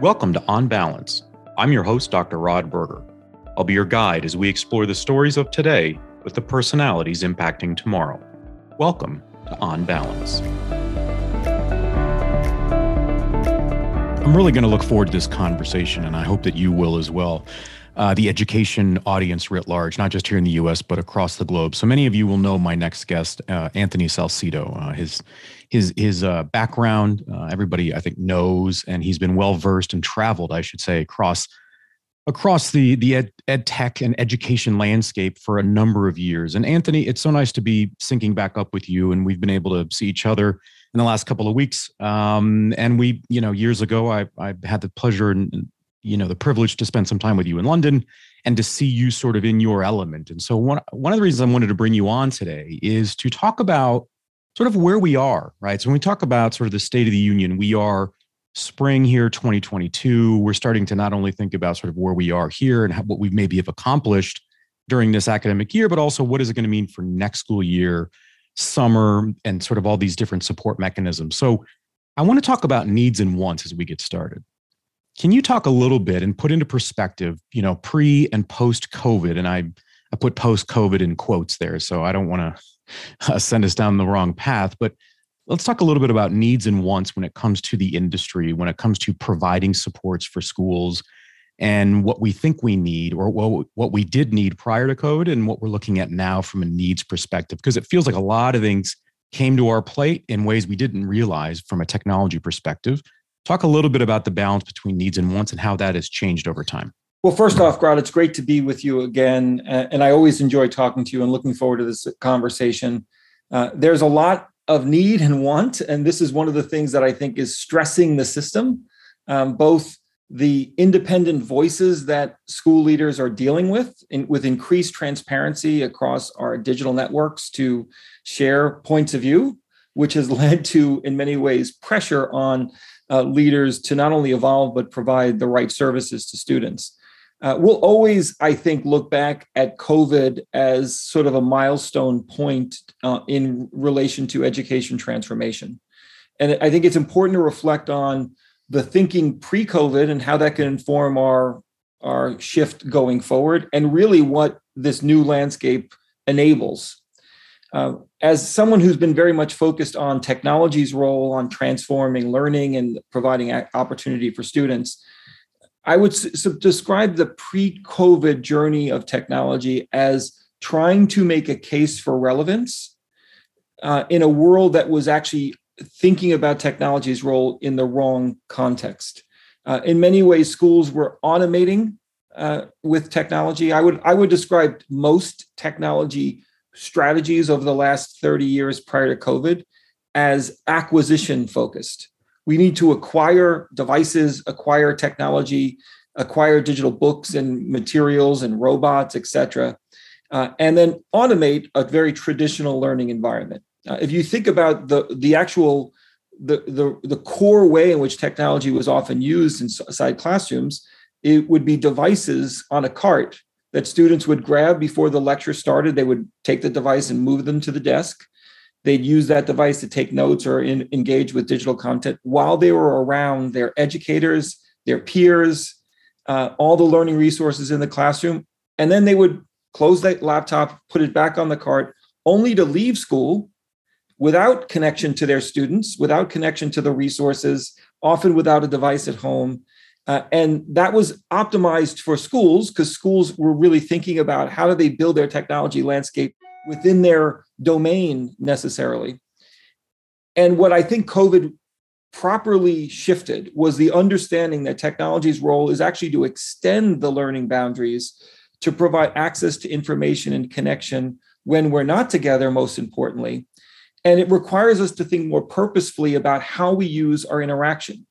Welcome to On Balance. I'm your host, Dr. Rod Berger. I'll be your guide as we explore the stories of today with the personalities impacting tomorrow. Welcome to On Balance. I'm really going to look forward to this conversation, and I hope that you will as well. Uh, the education audience writ large, not just here in the U.S. but across the globe. So many of you will know my next guest, uh, Anthony Salcito. Uh, his his his uh, background, uh, everybody I think knows, and he's been well versed and traveled, I should say, across across the the ed, ed tech and education landscape for a number of years. And Anthony, it's so nice to be syncing back up with you, and we've been able to see each other in the last couple of weeks. Um, and we, you know, years ago, I, I had the pleasure and, you know, the privilege to spend some time with you in London and to see you sort of in your element. And so one, one of the reasons I wanted to bring you on today is to talk about sort of where we are, right? So when we talk about sort of the state of the union, we are spring here 2022 we're starting to not only think about sort of where we are here and how, what we maybe have accomplished during this academic year but also what is it going to mean for next school year summer and sort of all these different support mechanisms. So I want to talk about needs and wants as we get started. Can you talk a little bit and put into perspective, you know, pre and post COVID? And I, I put post COVID in quotes there, so I don't want to uh, send us down the wrong path. But let's talk a little bit about needs and wants when it comes to the industry, when it comes to providing supports for schools, and what we think we need or what, what we did need prior to COVID and what we're looking at now from a needs perspective. Because it feels like a lot of things came to our plate in ways we didn't realize from a technology perspective. Talk a little bit about the balance between needs and wants and how that has changed over time. Well, first off, Grant, it's great to be with you again. And I always enjoy talking to you and looking forward to this conversation. Uh, there's a lot of need and want. And this is one of the things that I think is stressing the system, um, both the independent voices that school leaders are dealing with in, with increased transparency across our digital networks to share points of view which has led to in many ways pressure on uh, leaders to not only evolve but provide the right services to students uh, we'll always i think look back at covid as sort of a milestone point uh, in relation to education transformation and i think it's important to reflect on the thinking pre-COVID and how that can inform our our shift going forward, and really what this new landscape enables. Uh, as someone who's been very much focused on technology's role on transforming learning and providing opportunity for students, I would describe the pre-COVID journey of technology as trying to make a case for relevance uh, in a world that was actually thinking about technology's role in the wrong context. Uh, in many ways, schools were automating uh, with technology. I would I would describe most technology strategies over the last 30 years prior to COVID as acquisition focused. We need to acquire devices, acquire technology, acquire digital books and materials and robots, etc., uh, and then automate a very traditional learning environment. Uh, if you think about the the actual the, the the core way in which technology was often used inside classrooms, it would be devices on a cart that students would grab before the lecture started. They would take the device and move them to the desk. They'd use that device to take notes or in, engage with digital content while they were around their educators, their peers, uh, all the learning resources in the classroom. And then they would close that laptop, put it back on the cart, only to leave school without connection to their students, without connection to the resources, often without a device at home. Uh, and that was optimized for schools because schools were really thinking about how do they build their technology landscape within their domain necessarily. And what I think COVID properly shifted was the understanding that technology's role is actually to extend the learning boundaries to provide access to information and connection when we're not together, most importantly, and it requires us to think more purposefully about how we use our interaction.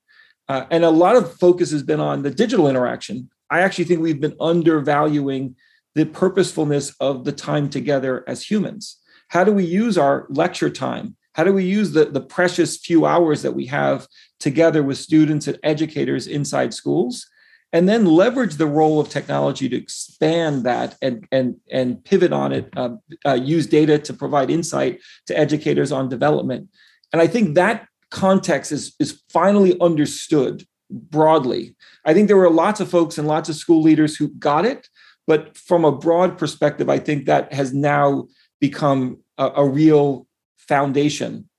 Uh, and a lot of focus has been on the digital interaction. I actually think we've been undervaluing the purposefulness of the time together as humans. How do we use our lecture time? How do we use the, the precious few hours that we have together with students and educators inside schools and then leverage the role of technology to expand that and and and pivot on it uh, uh, use data to provide insight to educators on development and i think that context is is finally understood broadly. I think there were lots of folks and lots of school leaders who got it, but from a broad perspective, I think that has now become a, a real foundation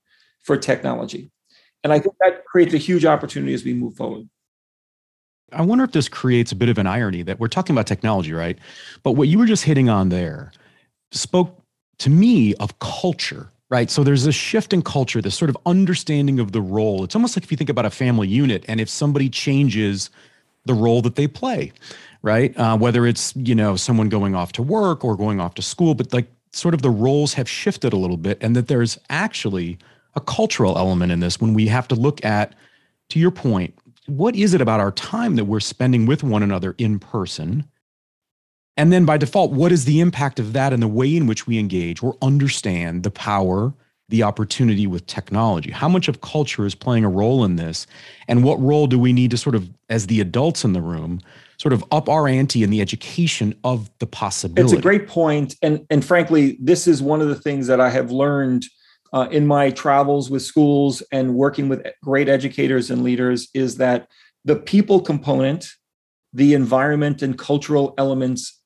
for technology. And I think that creates a huge opportunity as we move forward. I wonder if this creates a bit of an irony that we're talking about technology, right? But what you were just hitting on there spoke to me of culture, right? So there's a shift in culture, this sort of understanding of the role. It's almost like if you think about a family unit and if somebody changes the role that they play, right? Uh, whether it's, you know, someone going off to work or going off to school, but like sort of the roles have shifted a little bit and that there's actually a cultural element in this when we have to look at, to your point, what is it about our time that we're spending with one another in person? And then by default, what is the impact of that in the way in which we engage or understand the power, the opportunity with technology? How much of culture is playing a role in this? And what role do we need to sort of, as the adults in the room, sort of up our ante in the education of the possibility? It's a great point. And, and frankly, this is one of the things that I have learned uh, in my travels with schools and working with great educators and leaders is that the people component, the environment and cultural elements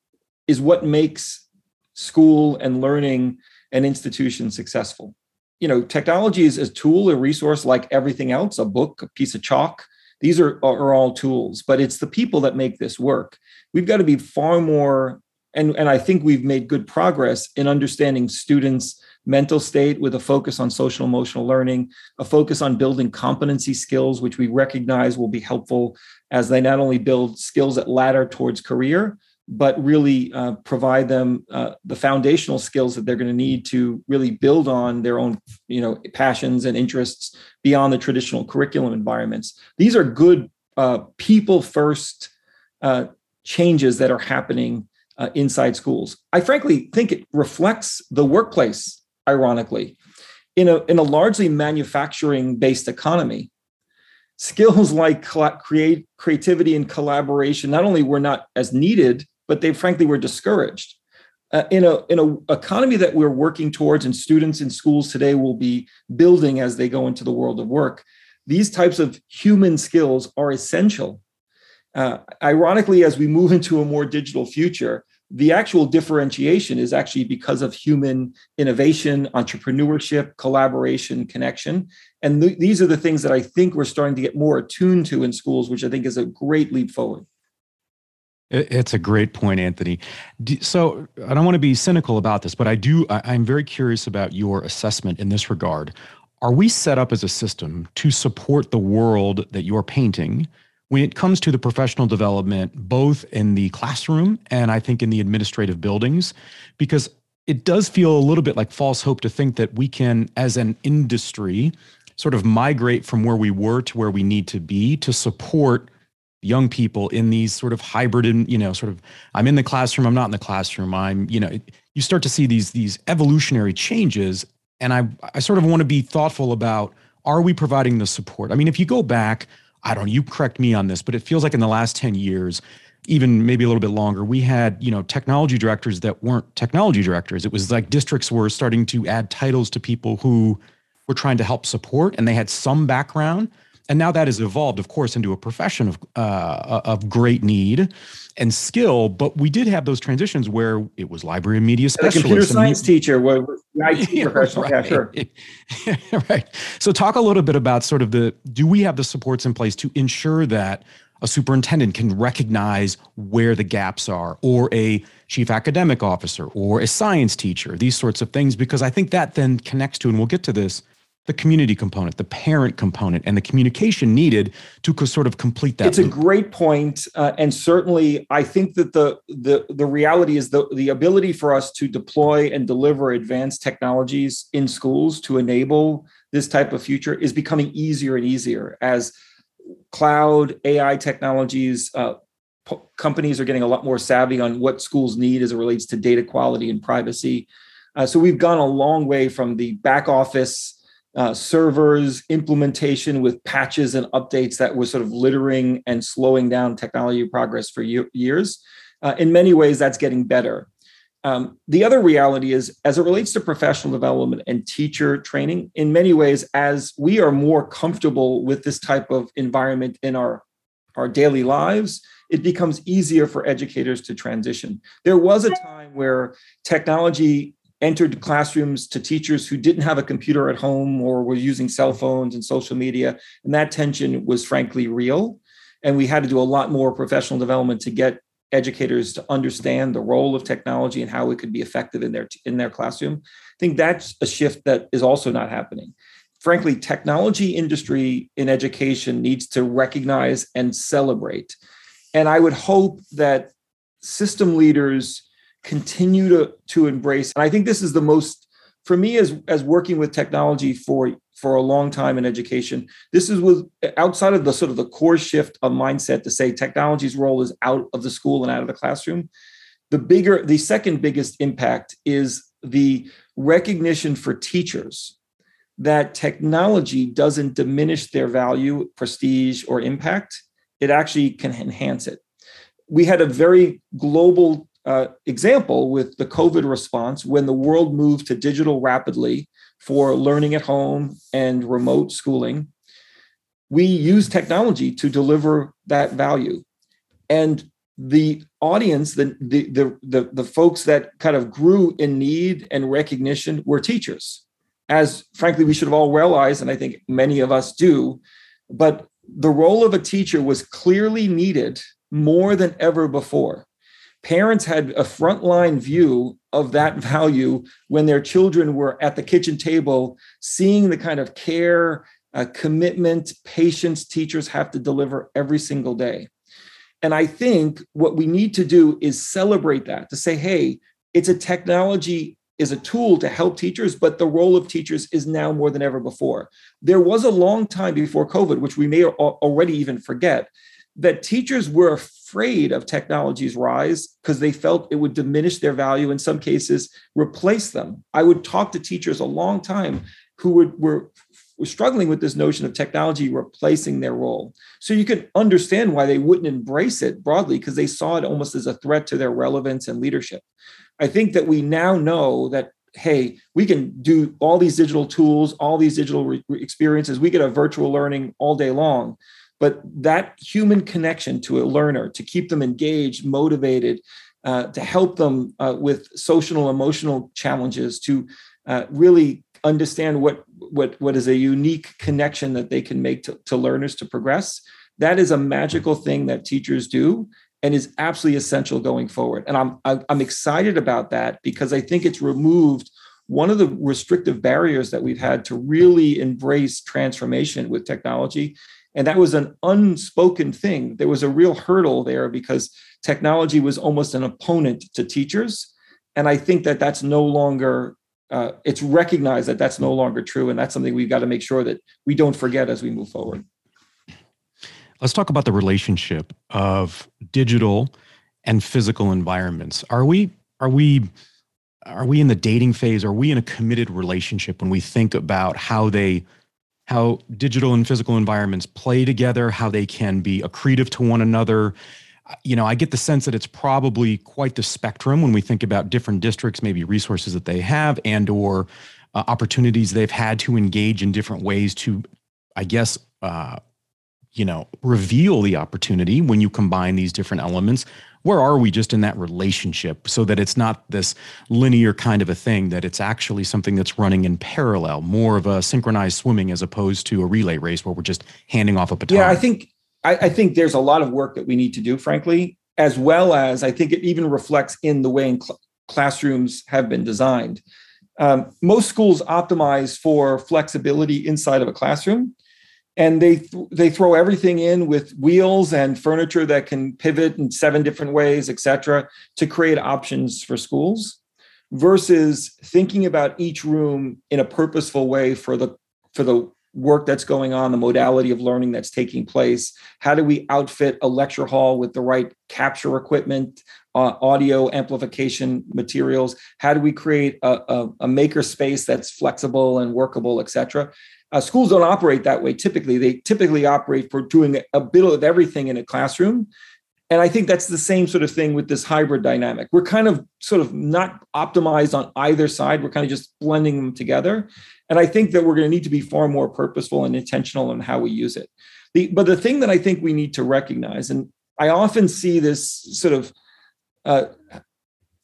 is what makes school and learning an institution successful. You know, technology is a tool, a resource like everything else, a book, a piece of chalk. These are, are all tools, but it's the people that make this work. We've got to be far more, and, and I think we've made good progress in understanding students' mental state with a focus on social emotional learning, a focus on building competency skills, which we recognize will be helpful as they not only build skills that ladder towards career, but really uh, provide them uh, the foundational skills that they're going to need to really build on their own you know passions and interests beyond the traditional curriculum environments these are good uh, people first uh, changes that are happening uh, inside schools i frankly think it reflects the workplace ironically. In a, in a largely manufacturing based economy, skills like create, creativity and collaboration not only were not as needed, but they frankly were discouraged. Uh, in a in a economy that we're working towards and students in schools today will be building as they go into the world of work these types of human skills are essential uh, ironically as we move into a more digital future the actual differentiation is actually because of human innovation, entrepreneurship, collaboration, connection. And th- these are the things that I think we're starting to get more attuned to in schools, which I think is a great leap forward. It's a great point, Anthony. So I don't want to be cynical about this, but I do. I'm very curious about your assessment in this regard. Are we set up as a system to support the world that you're painting? when it comes to the professional development, both in the classroom and I think in the administrative buildings, because it does feel a little bit like false hope to think that we can, as an industry, sort of migrate from where we were to where we need to be to support young people in these sort of hybrid and you know sort of i'm in the classroom i'm not in the classroom i'm you know you start to see these these evolutionary changes and i i sort of want to be thoughtful about are we providing the support i mean if you go back I don't know, you correct me on this, but it feels like in the last 10 years, even maybe a little bit longer, we had, you know, technology directors that weren't technology directors. It was like districts were starting to add titles to people who were trying to help support and they had some background. And now that has evolved, of course, into a profession of uh, of great need and skill. But we did have those transitions where it was library and media specialist, a computer science teacher, where IT yeah, professional. Right. Yeah, sure. right. So, talk a little bit about sort of the do we have the supports in place to ensure that a superintendent can recognize where the gaps are, or a chief academic officer, or a science teacher, these sorts of things, because I think that then connects to, and we'll get to this the community component, the parent component, and the communication needed to sort of complete that. It's loop. a great point, uh, and certainly, I think that the the the reality is the the ability for us to deploy and deliver advanced technologies in schools to enable this type of future is becoming easier and easier as cloud AI technologies. Uh, p- companies are getting a lot more savvy on what schools need as it relates to data quality and privacy. Uh, so we've gone a long way from the back office uh, servers implementation with patches and updates that was sort of littering and slowing down technology progress for years. Uh, in many ways, that's getting better. Um, the other reality is, as it relates to professional development and teacher training, in many ways, as we are more comfortable with this type of environment in our our daily lives, it becomes easier for educators to transition. There was a time where technology entered classrooms to teachers who didn't have a computer at home or were using cell phones and social media. And that tension was frankly real. And we had to do a lot more professional development to get educators to understand the role of technology and how it could be effective in their in their classroom. I think that's a shift that is also not happening. Frankly, technology industry in education needs to recognize and celebrate. And I would hope that system leaders continue to, to embrace. And I think this is the most, for me, as, as working with technology for, for a long time in education, this is with outside of the sort of the core shift of mindset to say technology's role is out of the school and out of the classroom. The bigger, the second biggest impact is the recognition for teachers that technology doesn't diminish their value, prestige, or impact. It actually can enhance it. We had a very global uh, example with the COVID response when the world moved to digital rapidly for learning at home and remote schooling. We use technology to deliver that value. And the audience, the, the, the, the, the folks that kind of grew in need and recognition were teachers. As frankly, we should have all realized, and I think many of us do, but the role of a teacher was clearly needed more than ever before parents had a frontline view of that value when their children were at the kitchen table, seeing the kind of care, uh, commitment, patience teachers have to deliver every single day. And I think what we need to do is celebrate that to say, hey, it's a technology is a tool to help teachers, but the role of teachers is now more than ever before. There was a long time before COVID, which we may already even forget, that teachers were afraid of technology's rise because they felt it would diminish their value, in some cases, replace them. I would talk to teachers a long time who would, were, were struggling with this notion of technology replacing their role. So you can understand why they wouldn't embrace it broadly because they saw it almost as a threat to their relevance and leadership. I think that we now know that hey, we can do all these digital tools, all these digital re- experiences. We get a virtual learning all day long. But that human connection to a learner, to keep them engaged, motivated, uh, to help them uh, with social emotional challenges, to uh, really understand what, what, what is a unique connection that they can make to, to learners to progress, that is a magical thing that teachers do and is absolutely essential going forward. And I'm I'm excited about that because I think it's removed one of the restrictive barriers that we've had to really embrace transformation with technology and that was an unspoken thing. There was a real hurdle there because technology was almost an opponent to teachers. And I think that that's no longer, uh, it's recognized that that's no longer true. And that's something we've got to make sure that we don't forget as we move forward. Let's talk about the relationship of digital and physical environments. Are we, are we, are we in the dating phase? Are we in a committed relationship when we think about how they how digital and physical environments play together, how they can be accretive to one another. You know, I get the sense that it's probably quite the spectrum when we think about different districts, maybe resources that they have and or uh, opportunities they've had to engage in different ways to, I guess, uh, you know, reveal the opportunity when you combine these different elements where are we just in that relationship so that it's not this linear kind of a thing that it's actually something that's running in parallel more of a synchronized swimming as opposed to a relay race where we're just handing off a baton? Yeah i think I, I think there's a lot of work that we need to do frankly as well as i think it even reflects in the way in cl- classrooms have been designed. Um, most schools optimize for flexibility inside of a classroom and they th- they throw everything in with wheels and furniture that can pivot in seven different ways et cetera to create options for schools versus thinking about each room in a purposeful way for the for the work that's going on the modality of learning that's taking place. How do we outfit a lecture hall with the right capture equipment uh, audio amplification materials? How do we create a, a, a maker space that's flexible and workable et cetera uh, schools don't operate that way typically. They typically operate for doing a bit of everything in a classroom and I think that's the same sort of thing with this hybrid dynamic. We're kind of sort of not optimized on either side. We're kind of just blending them together. And I think that we're going to need to be far more purposeful and intentional in how we use it. The, but the thing that I think we need to recognize, and I often see this sort of uh,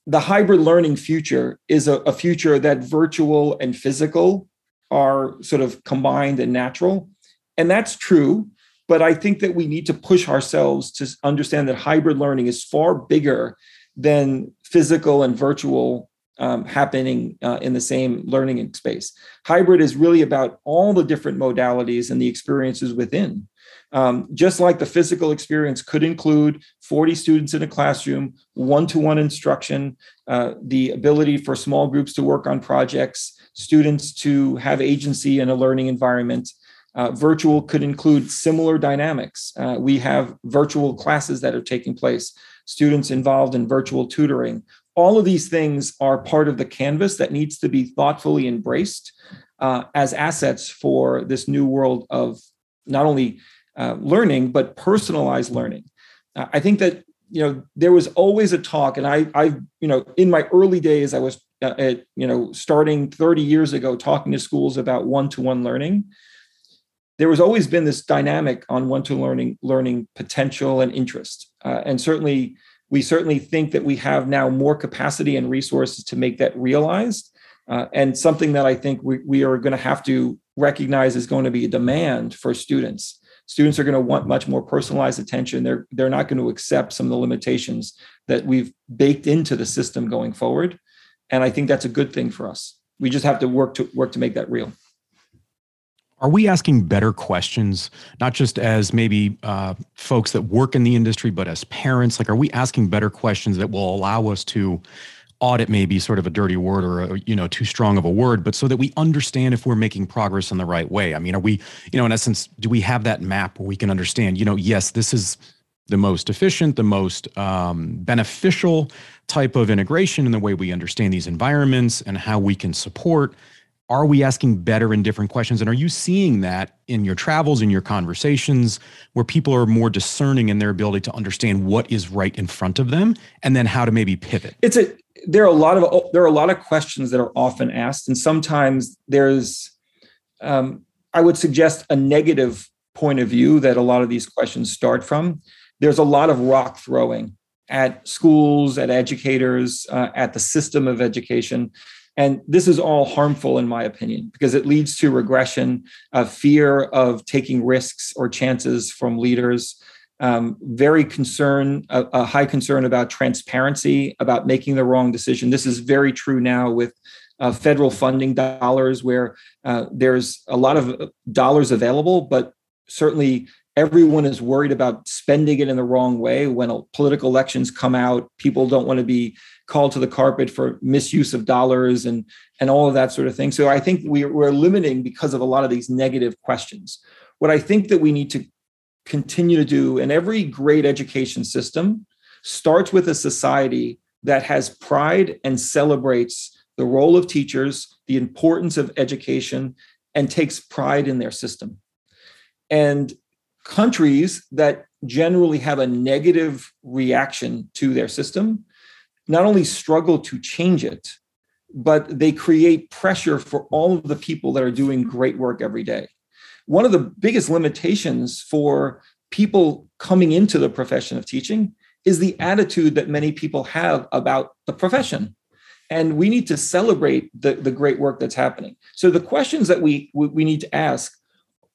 the hybrid learning future is a, a future that virtual and physical are sort of combined and natural. And that's true. But I think that we need to push ourselves to understand that hybrid learning is far bigger than physical and virtual um, happening uh, in the same learning space. Hybrid is really about all the different modalities and the experiences within. Um, just like the physical experience could include 40 students in a classroom, one to one instruction, uh, the ability for small groups to work on projects, students to have agency in a learning environment, uh, virtual could include similar dynamics. Uh, we have virtual classes that are taking place, students involved in virtual tutoring. All of these things are part of the canvas that needs to be thoughtfully embraced uh, as assets for this new world of not only uh, learning, but personalized learning. Uh, I think that you know there was always a talk, and I, I, you know, in my early days, I was uh, at, you know, starting 30 years ago, talking to schools about one-to-one learning. There has always been this dynamic on one to learning learning potential and interest. Uh, and certainly we certainly think that we have now more capacity and resources to make that realized uh, and something that i think we, we are going to have to recognize is going to be a demand for students students are going to want much more personalized attention. They're they're not going to accept some of the limitations that we've baked into the system going forward. And i think that's a good thing for us. We just have to work to work to make that real. Are we asking better questions, not just as maybe uh, folks that work in the industry, but as parents? Like, are we asking better questions that will allow us to audit may be sort of a dirty word or a, you know too strong of a word but so that we understand if we're making progress in the right way. I mean are we you know in essence do we have that map where we can understand you know yes this is the most efficient the most um, beneficial type of integration in the way we understand these environments and how we can support are we asking better and different questions? And are you seeing that in your travels in your conversations where people are more discerning in their ability to understand what is right in front of them and then how to maybe pivot? It's a there are a lot of there are a lot of questions that are often asked and sometimes there's um, i would suggest a negative point of view that a lot of these questions start from. There's a lot of rock throwing at schools at educators uh, at the system of education and this is all harmful, in my opinion, because it leads to regression, a fear of taking risks or chances from leaders, um, very concern, a, a, high concern about transparency, about making the wrong decision. This is very true now with uh, federal funding dollars, where uh, there's a lot of dollars available, but certainly everyone is worried about spending it in the wrong way. When political elections come out, people don't want to be called to the carpet for misuse of dollars and and all of that sort of thing. So I think we, we're limiting because of a lot of these negative questions. What I think that we need to continue to do in every great education system starts with a society that has pride and celebrates the role of teachers, the importance of education, and takes pride in their system. And countries that generally have a negative reaction to their system not only struggle to change it, but they create pressure for all of the people that are doing great work every day. One of the biggest limitations for people coming into the profession of teaching is the attitude that many people have about the profession. And we need to celebrate the, the great work that's happening. So the questions that we, we need to ask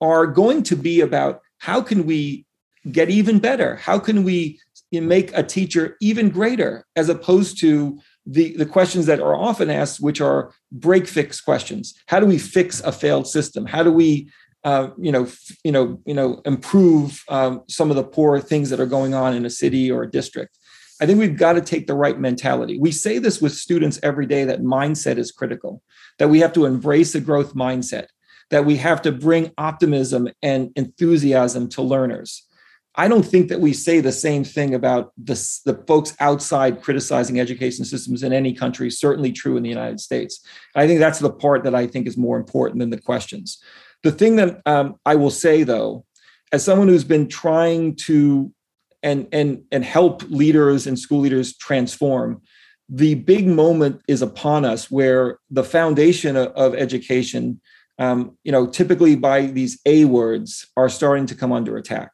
are going to be about how can we get even better? How can we make a teacher even greater as opposed to the, the questions that are often asked, which are break fix questions. How do we fix a failed system? How do we uh, you know, f- you know, you know, improve um, some of the poor things that are going on in a city or a district. I think we've got to take the right mentality. We say this with students every day that mindset is critical, that we have to embrace a growth mindset, that we have to bring optimism and enthusiasm to learners. I don't think that we say the same thing about the, the folks outside criticizing education systems in any country, certainly true in the United States. I think that's the part that I think is more important than the questions. The thing that um, I will say, though, as someone who's been trying to and and and help leaders and school leaders transform the big moment is upon us where the foundation of, of education um, you know typically by these a words are starting to come under attack.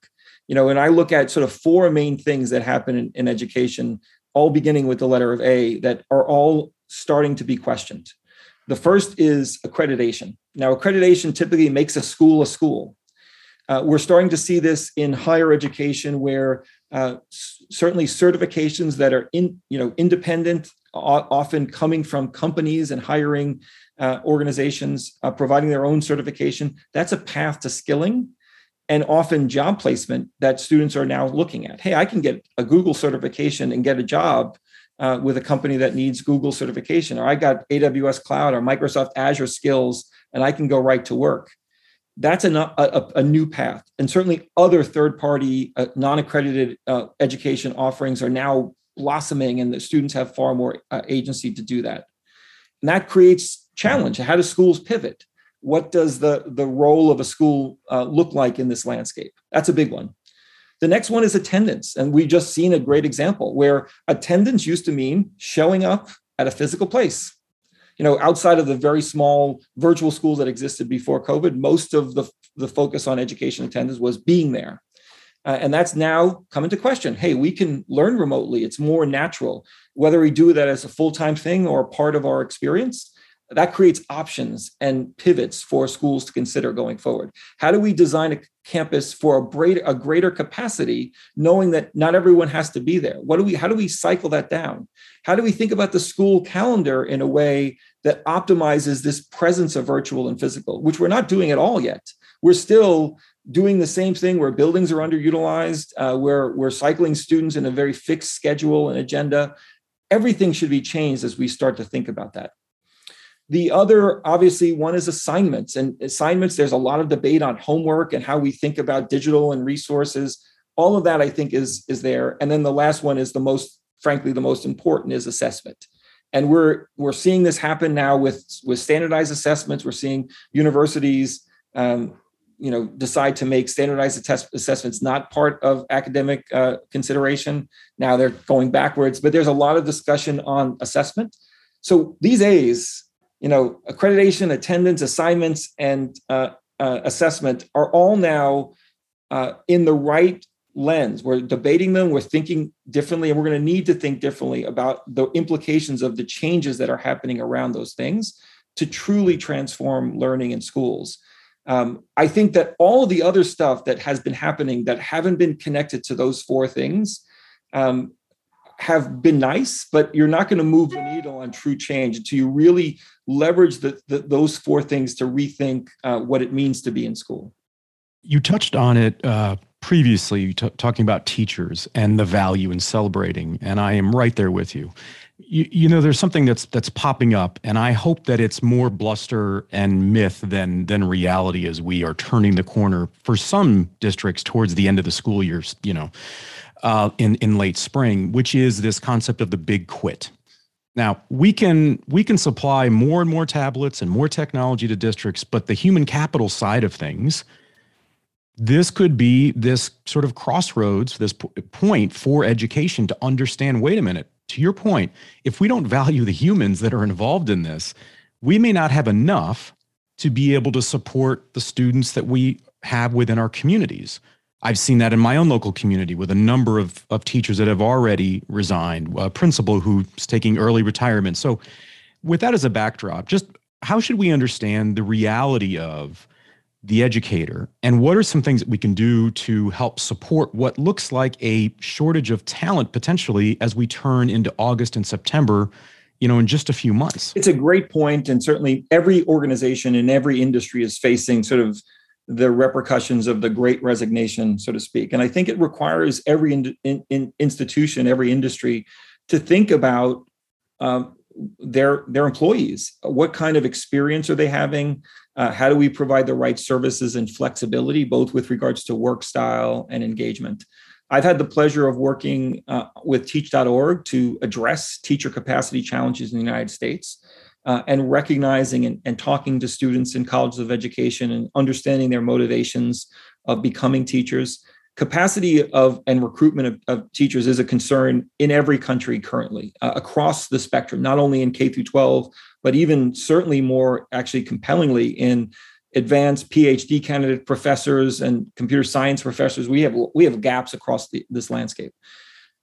You know and i look at sort of four main things that happen in, in education all beginning with the letter of a that are all starting to be questioned. The first is accreditation. Now accreditation typically makes a school a school. Uh, we're starting to see this in higher education where uh, certainly certifications that are in you know independent often coming from companies and hiring uh, organizations uh, providing their own certification that's a path to skilling and often job placement that students are now looking at hey i can get a google certification and get a job uh, with a company that needs google certification or i got aws cloud or microsoft azure skills and i can go right to work that's a, a, a, new path. And certainly other third party, uh, non accredited uh, education offerings are now blossoming, and the students have far more uh, agency to do that. And that creates challenge. How do schools pivot? What does the, the role of a school uh, look like in this landscape? That's a big one. The next one is attendance. And we've just seen a great example where attendance used to mean showing up at a physical place you know, outside of the very small virtual schools that existed before COVID, most of the, the focus on education attendance was being there. Uh, and that's now come into question. Hey, we can learn remotely. It's more natural. Whether we do that as a full time thing or part of our experience, that creates options and pivots for schools to consider going forward. How do we design a campus for a greater, a greater capacity, knowing that not everyone has to be there? What do we? How do we cycle that down? How do we think about the school calendar in a way that optimizes this presence of virtual and physical, which we're not doing at all yet? We're still doing the same thing where buildings are underutilized, uh, where we're cycling students in a very fixed schedule and agenda. Everything should be changed as we start to think about that. The other, obviously, one is assignments. And assignments, there's a lot of debate on homework and how we think about digital and resources. All of that, I think, is, is there. And then the last one is the most, frankly, the most important is assessment. And we're we're seeing this happen now with with standardized assessments. We're seeing universities um, you know decide to make standardized assessments not part of academic uh, consideration now they're going backwards but there's a lot of discussion on assessment so these a's you know accreditation attendance assignments and uh, uh, assessment are all now uh, in the right lens. We're debating them we're thinking differently and we're going to need to think differently about the implications of the changes that are happening around those things to truly transform learning in schools. Um, I think that all the other stuff that has been happening that haven't been connected to those four things um, have been nice, but you're not going to move the needle on true change until you really leverage the, the, those four things to rethink uh, what it means to be in school. You touched on it uh, previously, t- talking about teachers and the value in celebrating, and I am right there with you you, you know there's something that's that's popping up and i hope that it's more bluster and myth than than reality as we are turning the corner for some districts towards the end of the school year. you know uh, in in late spring which is this concept of the big quit now we can we can supply more and more tablets and more technology to districts but the human capital side of things this could be this sort of crossroads this point for education to understand wait a minute to your point, if we don't value the humans that are involved in this, we may not have enough to be able to support the students that we have within our communities. I've seen that in my own local community with a number of, of teachers that have already resigned, a principal who's taking early retirement. So, with that as a backdrop, just how should we understand the reality of the educator and what are some things that we can do to help support what looks like a shortage of talent potentially as we turn into August and September you know in just a few months it's a great point and certainly every organization in every industry is facing sort of the repercussions of the great resignation so to speak. And i think it requires every in, in, in institution every industry to think about um, their their employees. What kind of experience are they having? Uh, how do we provide the right services and flexibility both with regards to work style and engagement? I've had the pleasure of working uh, with teach.org to address teacher capacity challenges in the united states uh, and recognizing and, and talking to students in colleges of education and understanding their motivations of becoming teachers capacity of and recruitment of, of teachers is a concern in every country currently uh, across the spectrum, not only in K through 12, but even certainly more actually compellingly in advanced PhD candidate professors and computer science professors. We have we have gaps across the, this landscape.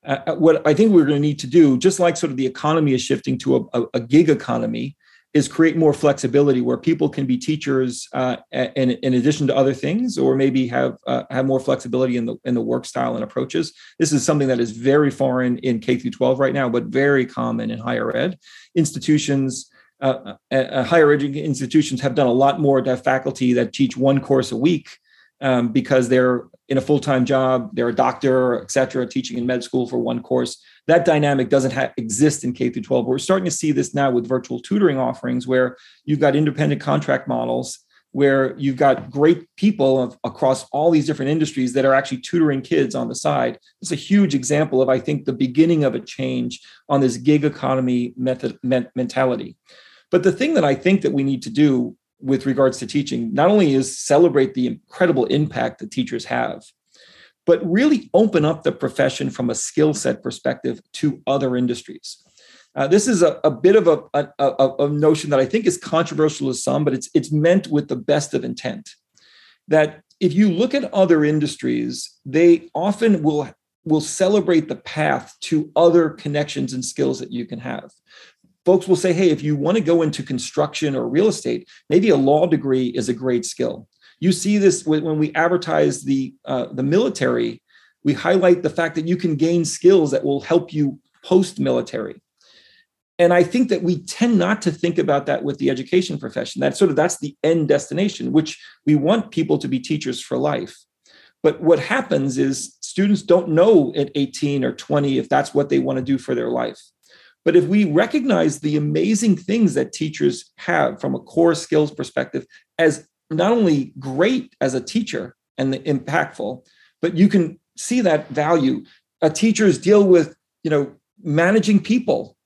Uh, uh what I think we're going to need to do, just like sort of the economy is shifting to a, a, gig economy, is create more flexibility where people can be teachers uh, in, in addition to other things, or maybe have uh, have more flexibility in the in the work style and approaches. This is something that is very foreign in K through 12 right now, but very common in higher ed institutions. Uh, uh higher education institutions have done a lot more to have faculty that teach one course a week um, because they're in a full-time job, they're a doctor, et cetera, teaching in med school for one course. That dynamic doesn't ha- exist in K through 12. We're starting to see this now with virtual tutoring offerings where you've got independent contract models where you've got great people of, across all these different industries that are actually tutoring kids on the side. It's a huge example of, I think, the beginning of a change on this gig economy method, mentality. But the thing that I think that we need to do with regards to teaching not only is celebrate the incredible impact that teachers have but really open up the profession from a skill set perspective to other industries. Uh, this is a, a bit of a, a, a, notion that i think is controversial to some but it's, it's meant with the best of intent. That if you look at other industries they often will will celebrate the path to other connections and skills that you can have folks will say, hey, if you want to go into construction or real estate, maybe a law degree is a great skill. You see this when we advertise the uh, the military. We highlight the fact that you can gain skills that will help you post military. And I think that we tend not to think about that with the education profession. That sort of that's the end destination, which we want people to be teachers for life. But what happens is students don't know at 18 or 20 if that's what they want to do for their life. But if we recognize the amazing things that teachers have from a core skills perspective as not only great as a teacher and impactful, but you can see that value. Uh, teachers deal with, you know, managing people.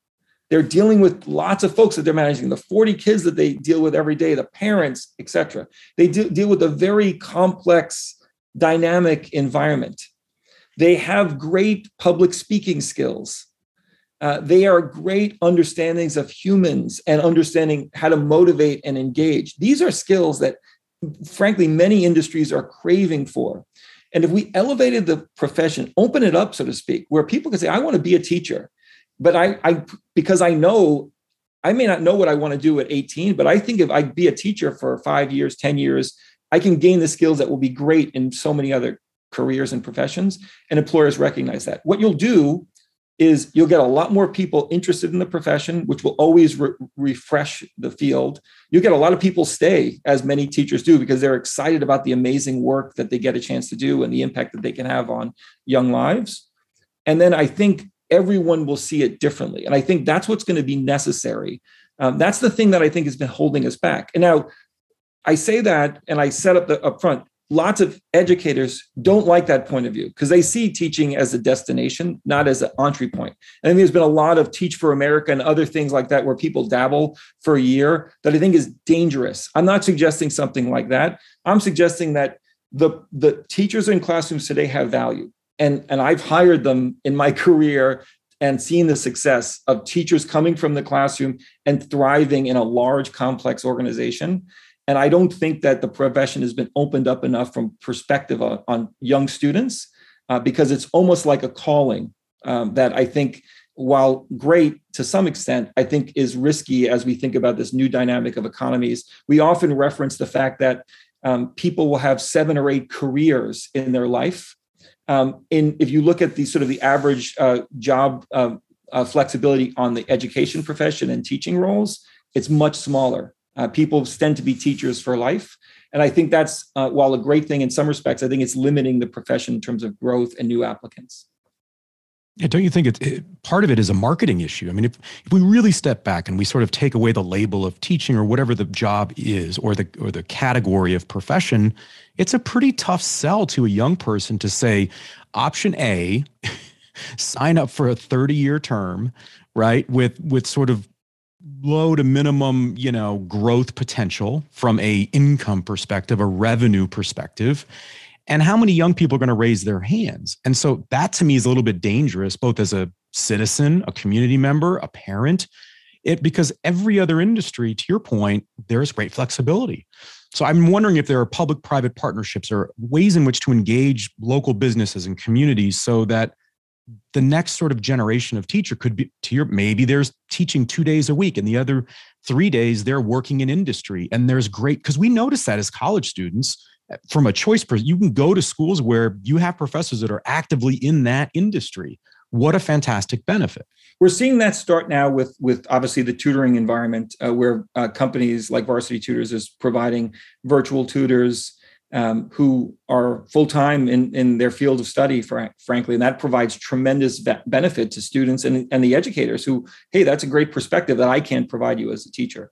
They're dealing with lots of folks that they're managing, the 40 kids that they deal with every day, the parents, etc. They do, deal with a very complex, dynamic environment. They have great public speaking skills uh, they are great understandings of humans and understanding how to motivate and engage. These are skills that, frankly, many industries are craving for. And if we elevated the profession, open it up, so to speak, where people can say, I want to be a teacher, but I, I because I know I may not know what I want to do at 18, but I think if I be a teacher for five years, 10 years, I can gain the skills that will be great in so many other careers and professions. And employers recognize that. What you'll do is you'll get a lot more people interested in the profession, which will always re- refresh the field. You'll get a lot of people stay, as many teachers do, because they're excited about the amazing work that they get a chance to do and the impact that they can have on young lives. And then I think everyone will see it differently. And I think that's what's going to be necessary. Um, that's the thing that I think has been holding us back. And now I say that and I set up the upfront lots of educators don't like that point of view because they see teaching as a destination, not as an entry point. And there's been a lot of Teach for America and other things like that where people dabble for a year that I think is dangerous. I'm not suggesting something like that. I'm suggesting that the, the teachers in classrooms today have value. And, and I've hired them in my career and seen the success of teachers coming from the classroom and thriving in a large, complex organization. And I don't think that the profession has been opened up enough from perspective on, on young students uh, because it's almost like a calling um, that I think, while great to some extent, I think is risky as we think about this new dynamic of economies. We often reference the fact that um, people will have seven or eight careers in their life. Um, in if you look at the sort of the average uh, job uh, uh, flexibility on the education profession and teaching roles, it's much smaller. Uh, people tend to be teachers for life. And I think that's, uh, while a great thing in some respects, I think it's limiting the profession in terms of growth and new applicants. Yeah, don't you think it's it, part of it is a marketing issue? I mean, if, if we really step back and we sort of take away the label of teaching or whatever the job is or the or the category of profession, it's a pretty tough sell to a young person to say, option A, sign up for a 30-year term, right? With with sort of low to minimum, you know, growth potential from a income perspective, a revenue perspective. and how many young people are going to raise their hands and so that to me is a little bit dangerous both as a citizen a community member a parent it because every other industry to your point there's great flexibility so i'm wondering if there are public private partnerships or ways in which to engage local businesses and communities so that the next sort of generation of teacher could be to your maybe there's teaching two days a week and the other three days they're working in industry and there's great because we notice that as college students eh, from a choice you can go to schools where you have professors that are actively in that industry. What a fantastic benefit. We're seeing that start now with with obviously the tutoring environment uh, where uh, companies like varsity tutors is providing virtual tutors um, who are full time in, in their field of study, for, frankly, and that provides tremendous benefit to students and, and the educators who, hey, that's a great perspective that I can't provide you as a teacher.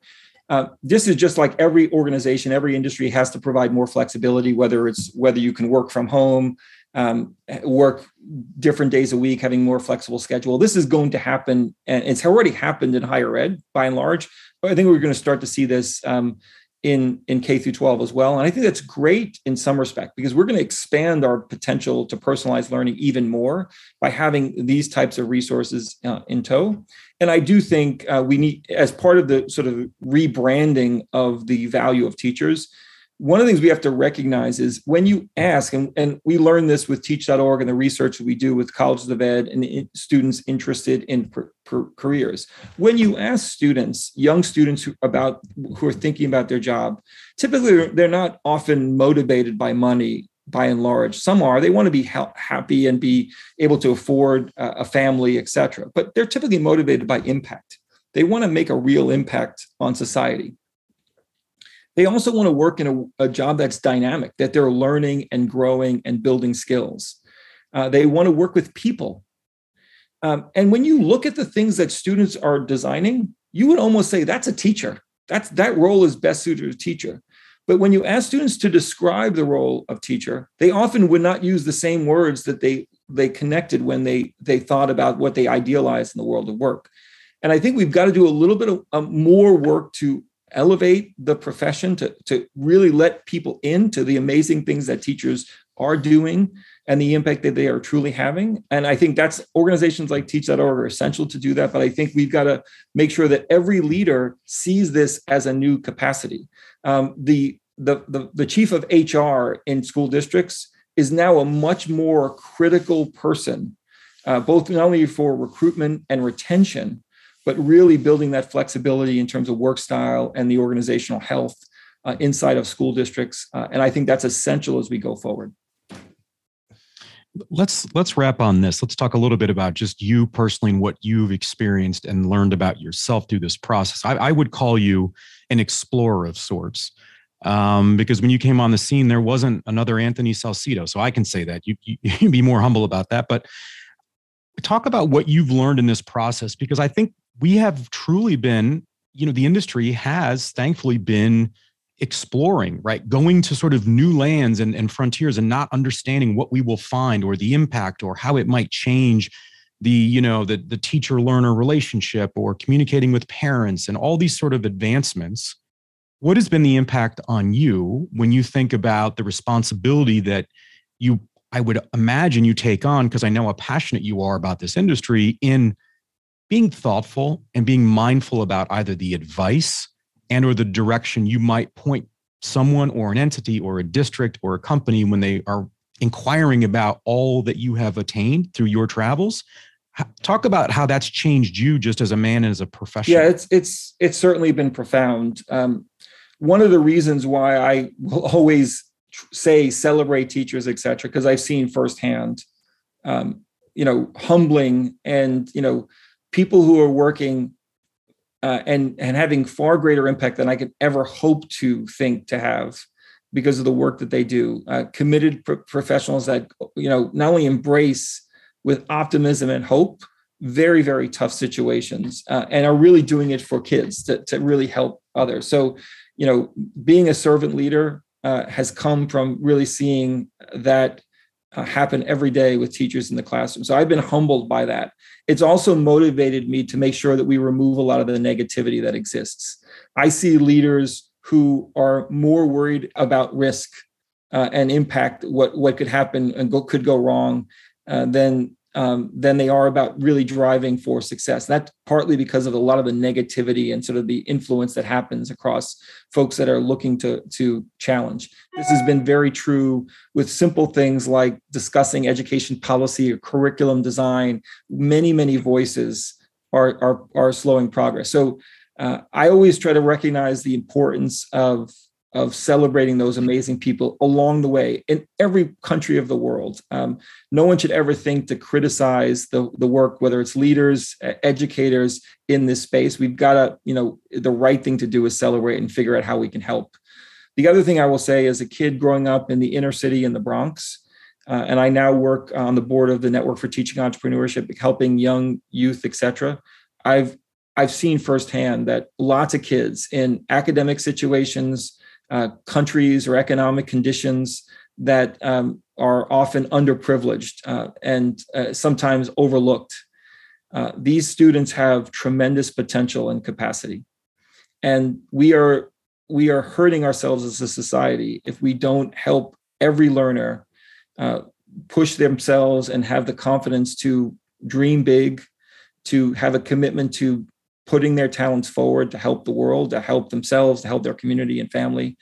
Uh, this is just like every organization, every industry has to provide more flexibility, whether it's whether you can work from home, um, work different days a week, having more flexible schedule. This is going to happen, and it's already happened in higher ed by and large. But I think we're going to start to see this um, in in K through 12 as well. And I think that's great in some respect because we're going to expand our potential to personalize learning even more by having these types of resources uh, in tow. And I do think uh, we need, as part of the sort of rebranding of the value of teachers, one of the things we have to recognize is when you ask, and, and we learn this with teach.org and the research that we do with colleges of ed and students interested in per, per careers. When you ask students, young students who, about who are thinking about their job, typically they're not often motivated by money by and large. Some are, they want to be ha- happy and be able to afford a family, etc. But they're typically motivated by impact. They want to make a real impact on society. They also want to work in a, a job that's dynamic, that they're learning and growing and building skills. Uh, they want to work with people. Um, and when you look at the things that students are designing, you would almost say that's a teacher. That's that role is best suited to a teacher. But when you ask students to describe the role of teacher, they often would not use the same words that they they connected when they they thought about what they idealized in the world of work. And I think we've got to do a little bit of um, more work to elevate the profession to, to really let people into the amazing things that teachers are doing and the impact that they are truly having. And I think that's organizations like Teach.org are essential to do that. But I think we've got to make sure that every leader sees this as a new capacity. Um, the, the, the, the chief of HR in school districts is now a much more critical person, uh, both not only for recruitment and retention, but really building that flexibility in terms of work style and the organizational health uh, inside of school districts. Uh, and I think that's essential as we go forward. Let's let's wrap on this. Let's talk a little bit about just you personally and what you've experienced and learned about yourself through this process. I, I would call you an explorer of sorts um, because when you came on the scene, there wasn't another Anthony Salcito. So I can say that you, you, you be more humble about that. But talk about what you've learned in this process because I think we have truly been, you know, the industry has thankfully been exploring, right? Going to sort of new lands and, and frontiers and not understanding what we will find or the impact or how it might change the you know the the teacher learner relationship or communicating with parents and all these sort of advancements what has been the impact on you when you think about the responsibility that you i would imagine you take on because i know how passionate you are about this industry in being thoughtful and being mindful about either the advice and or the direction you might point someone or an entity or a district or a company when they are inquiring about all that you have attained through your travels talk about how that's changed you just as a man and as a professional yeah it's it's it's certainly been profound. Um, one of the reasons why i will always say celebrate teachers etc because i've seen firsthand um, you know humbling and you know people who are working uh, and and having far greater impact than I could ever hope to think to have because of the work that they do. Uh, committed pro- professionals that you know not only embrace with optimism and hope very very tough situations uh, and are really doing it for kids to, to really help others. So you know being a servant leader uh, has come from really seeing that uh, happen every day with teachers in the classroom. So I've been humbled by that. It's also motivated me to make sure that we remove a lot of the negativity that exists. I see leaders who are more worried about risk uh, and impact what what could happen and go, could go wrong uh, than um, than they are about really driving for success. That's partly because of a lot of the negativity and sort of the influence that happens across folks that are looking to to challenge. This has been very true with simple things like discussing education policy or curriculum design. Many many voices are are, are slowing progress. So uh, I always try to recognize the importance of of celebrating those amazing people along the way in every country of the world. Um, no one should ever think to criticize the, the work, whether it's leaders, educators in this space. We've got to, you know, the right thing to do is celebrate and figure out how we can help. The other thing I will say as a kid growing up in the inner city in the Bronx, uh, and I now work on the board of the Network for Teaching Entrepreneurship, helping young youth, et cetera. I've I've seen firsthand that lots of kids in academic situations, uh, countries, or economic conditions that um, are often underprivileged uh, and uh, sometimes overlooked. Uh, these students have tremendous potential and capacity, and we are we are hurting ourselves as a society if we don't help every learner uh, push themselves and have the confidence to dream big, to have a commitment to putting their talents forward to help the world, to help themselves, to help their community and family.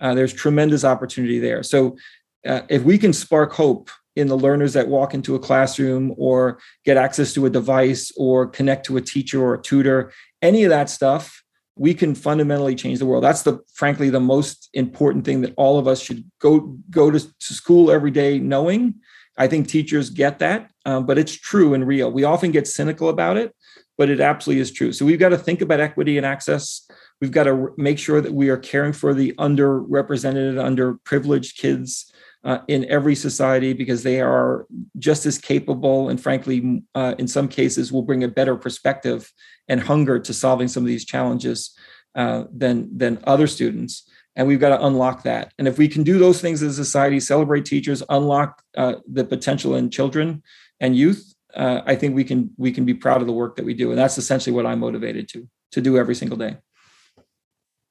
Uh, there's tremendous opportunity there. So, uh, if we can spark hope in the learners that walk into a classroom or get access to a device or connect to a teacher or a tutor, any of that stuff, we can fundamentally change the world. That's the frankly the most important thing that all of us should go go to, to school every day knowing. I think teachers get that, um, but it's true and real. We often get cynical about it, but it absolutely is true. So we've got to think about equity and access. We've got to make sure that we are caring for the underrepresented, underprivileged kids uh, in every society because they are just as capable and, frankly, uh, in some cases, will bring a better perspective and hunger to solving some of these challenges uh, than than other students. And we've got to unlock that. And if we can do those things as a society, celebrate teachers, unlock uh, the potential in children and youth, uh, I think we can we can be proud of the work that we do, and that's essentially what I'm motivated to to do every single day.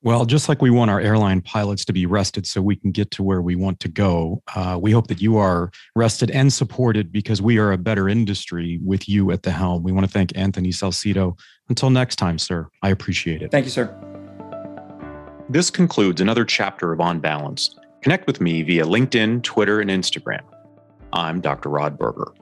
Well, just like we want our airline pilots to be rested so we can get to where we want to go, uh, we hope that you are rested and supported because we are a better industry with you at the helm. We want to thank Anthony Salcito. Until next time, sir, I appreciate it. Thank you, sir. This concludes another chapter of On Balance. Connect with me via LinkedIn, Twitter, and Instagram. I'm Dr. Rod Berger.